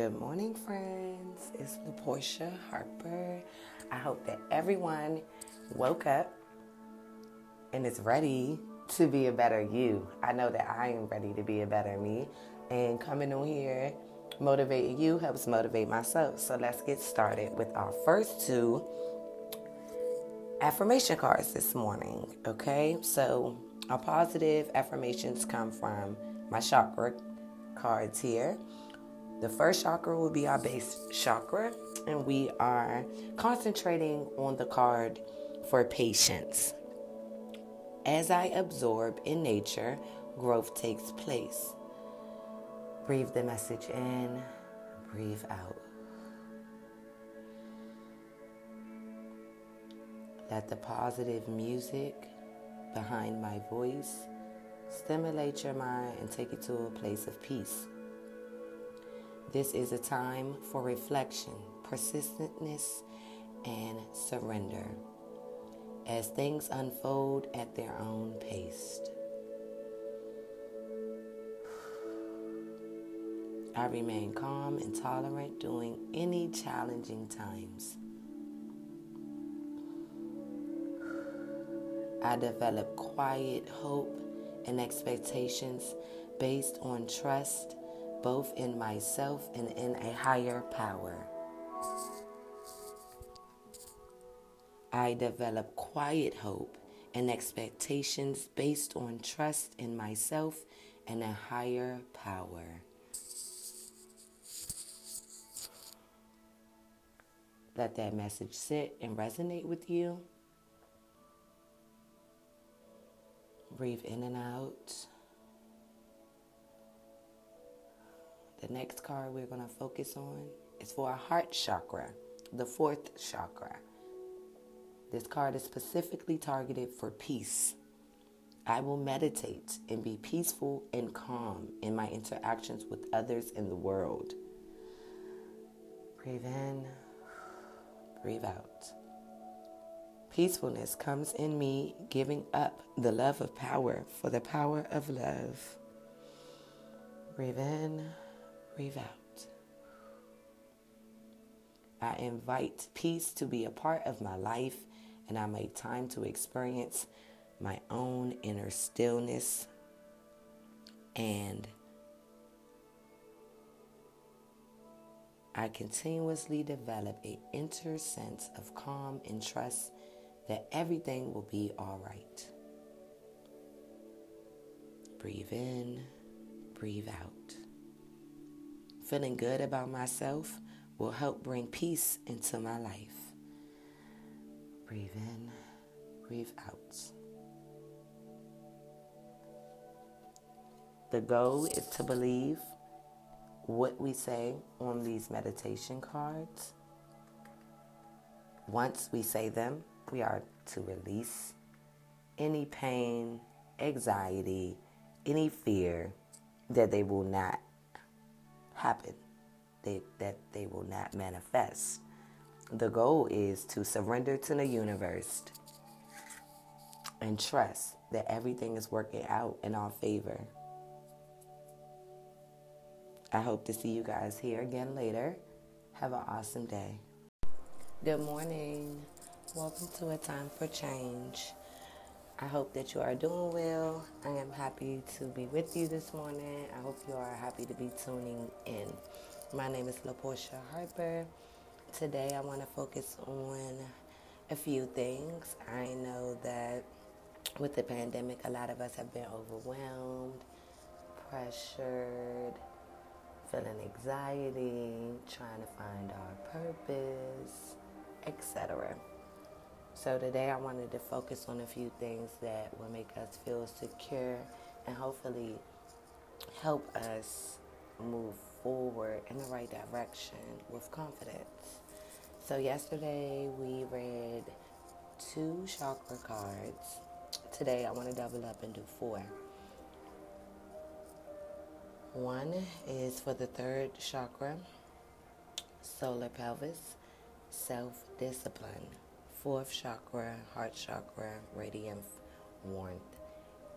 Good morning, friends. It's LaPortia Harper. I hope that everyone woke up and is ready to be a better you. I know that I am ready to be a better me, and coming on here motivating you helps motivate myself. So let's get started with our first two affirmation cards this morning. Okay, so our positive affirmations come from my chakra cards here. The first chakra will be our base chakra, and we are concentrating on the card for patience. As I absorb in nature, growth takes place. Breathe the message in, breathe out. Let the positive music behind my voice stimulate your mind and take it to a place of peace. This is a time for reflection, persistentness, and surrender as things unfold at their own pace. I remain calm and tolerant during any challenging times. I develop quiet hope and expectations based on trust both in myself and in a higher power. I develop quiet hope and expectations based on trust in myself and a higher power. Let that message sit and resonate with you. Breathe in and out. The next card we're going to focus on is for our heart chakra, the fourth chakra. This card is specifically targeted for peace. I will meditate and be peaceful and calm in my interactions with others in the world. Breathe in, breathe out. Peacefulness comes in me giving up the love of power for the power of love. Breathe in, breathe out. I invite peace to be a part of my life, and I make time to experience my own inner stillness and I continuously develop a inner sense of calm and trust that everything will be all right. Breathe in, breathe out. Feeling good about myself will help bring peace into my life. Breathe in, breathe out. The goal is to believe what we say on these meditation cards. Once we say them, we are to release any pain, anxiety, any fear that they will not happen, they, that they will not manifest. The goal is to surrender to the universe and trust that everything is working out in our favor. I hope to see you guys here again later. Have an awesome day. Good morning. Welcome to a time for change. I hope that you are doing well. I am happy to be with you this morning. I hope you are happy to be tuning in. My name is LaPortia Harper. Today I want to focus on a few things. I know that with the pandemic, a lot of us have been overwhelmed, pressured, feeling anxiety, trying to find our purpose, etc. So today I wanted to focus on a few things that will make us feel secure and hopefully help us move forward in the right direction with confidence. So yesterday we read two chakra cards. Today I want to double up and do four. One is for the third chakra, solar plexus, self discipline fourth chakra, heart chakra, radiance, warmth,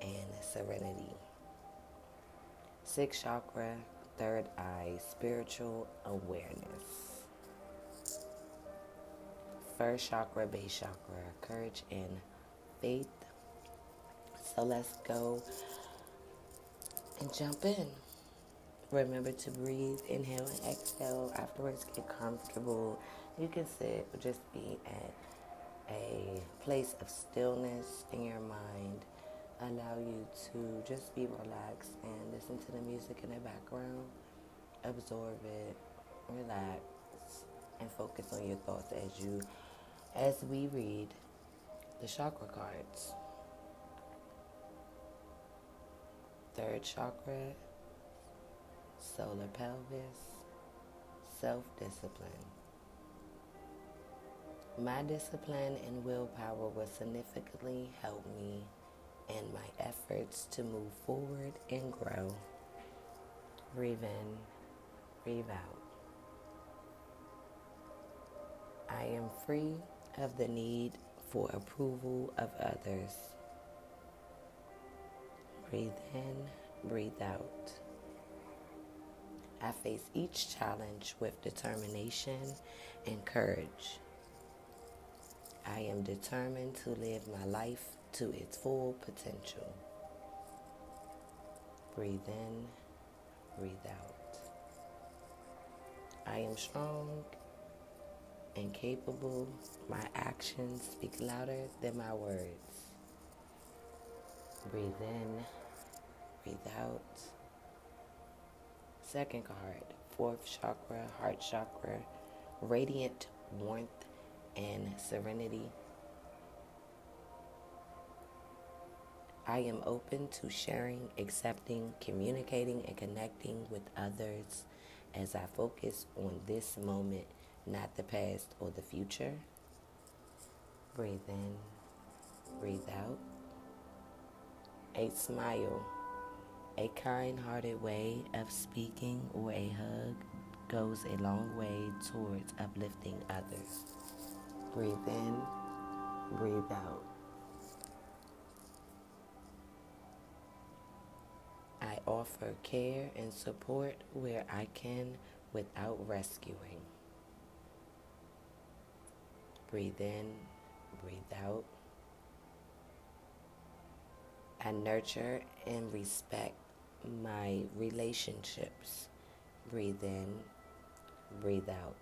and serenity. Sixth chakra, third eye, spiritual awareness. First chakra, base chakra, courage and faith. So let's go and jump in. Remember to breathe, inhale and exhale. Afterwards, get comfortable. You can sit or just be at a place of stillness in your mind. Allow you to just be relaxed and listen to the music in the background. Absorb it, relax, and focus on your thoughts as you as we read the chakra cards. Third chakra, solar plexus, self discipline. My discipline and willpower will significantly help me in my efforts to move forward and grow. Breathe in, breathe out. I am free of the need for approval of others. Breathe in, breathe out. I face each challenge with determination and courage. I am determined to live my life to its full potential. Breathe in, breathe out. I am strong and capable. My actions speak louder than my words. Breathe in, breathe out. Second card, fourth chakra, heart chakra, radiant warmth and serenity. I am open to sharing, accepting, communicating, and connecting with others as I focus on this moment, not the past or the future. Breathe in, breathe out. A smile, a kind hearted way of speaking, or a hug goes a long way towards uplifting others. Breathe in, breathe out. I offer care and support where I can without rescuing. Breathe in, breathe out. I nurture and respect my relationships. Breathe in, breathe out.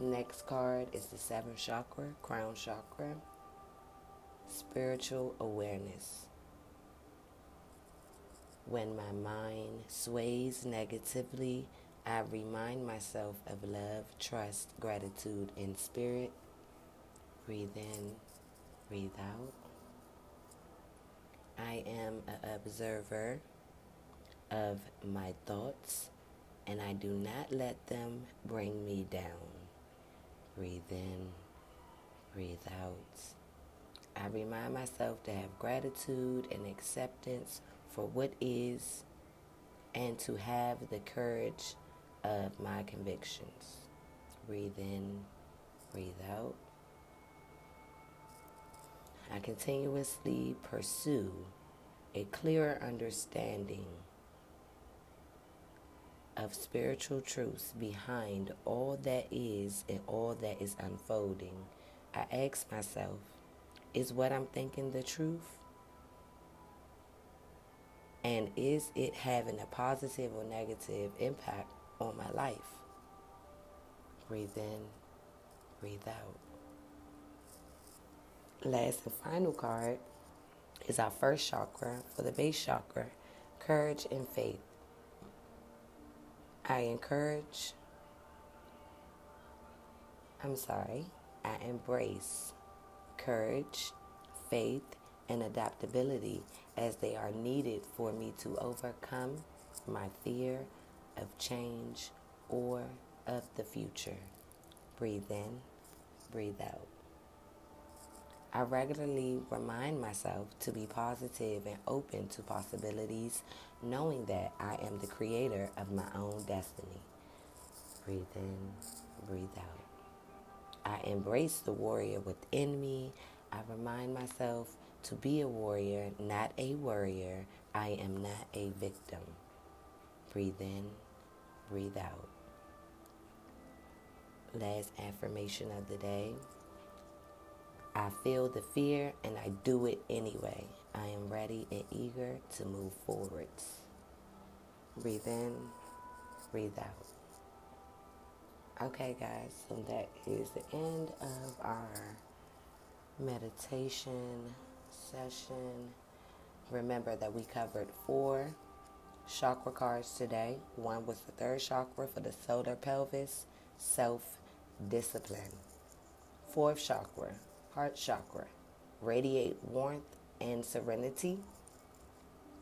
Next card is the seventh chakra, crown chakra, spiritual awareness. When my mind sways negatively, I remind myself of love, trust, gratitude, and spirit. Breathe in, breathe out. I am an observer of my thoughts, and I do not let them bring me down. Breathe in, breathe out. I remind myself to have gratitude and acceptance for what is and to have the courage of my convictions. Breathe in, breathe out. I continuously pursue a clearer understanding of spiritual truths behind all that is and all that is unfolding, I ask myself, is what I'm thinking the truth? And is it having a positive or negative impact on my life? Breathe in, breathe out. Last and final card is our first chakra for the base chakra courage and faith. I encourage, I'm sorry, I embrace courage, faith, and adaptability as they are needed for me to overcome my fear of change or of the future. Breathe in, breathe out. I regularly remind myself to be positive and open to possibilities, knowing that I am the creator of my own destiny. Breathe in, breathe out. I embrace the warrior within me. I remind myself to be a warrior, not a worrier. I am not a victim. Breathe in, breathe out. Last affirmation of the day. I feel the fear and I do it anyway. I am ready and eager to move forwards. Breathe in, breathe out. Okay, guys, so that is the end of our meditation session. Remember that we covered four chakra cards today. One was the third chakra for the solar plexus, self discipline. Fourth chakra, heart chakra, radiate warmth and serenity.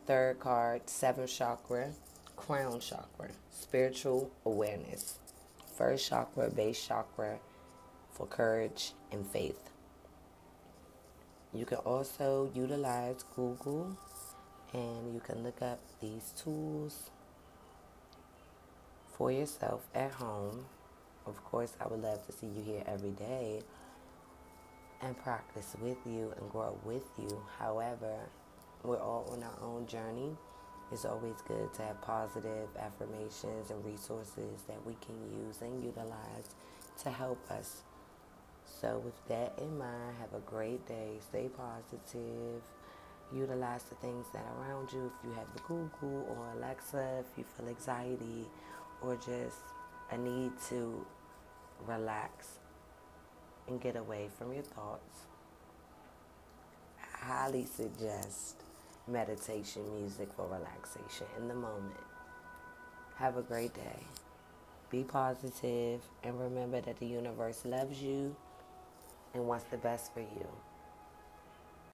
Third card, seventh chakra, crown chakra, spiritual awareness. First chakra, base chakra, for courage and faith. You can also utilize Google and you can look up these tools for yourself at home. Of course, I would love to see you here every day and practice with you and grow with you. However, we're all on our own journey. It's always good to have positive affirmations and resources that we can use and utilize to help us. So, with that in mind, have a great day. Stay positive. Utilize the things that are around you. If you have the Google or Alexa, if you feel anxiety or just a need to relax and get away from your thoughts, I highly suggest meditation music for relaxation in the moment. Have a great day. Be positive and remember that the universe loves you and wants the best for you.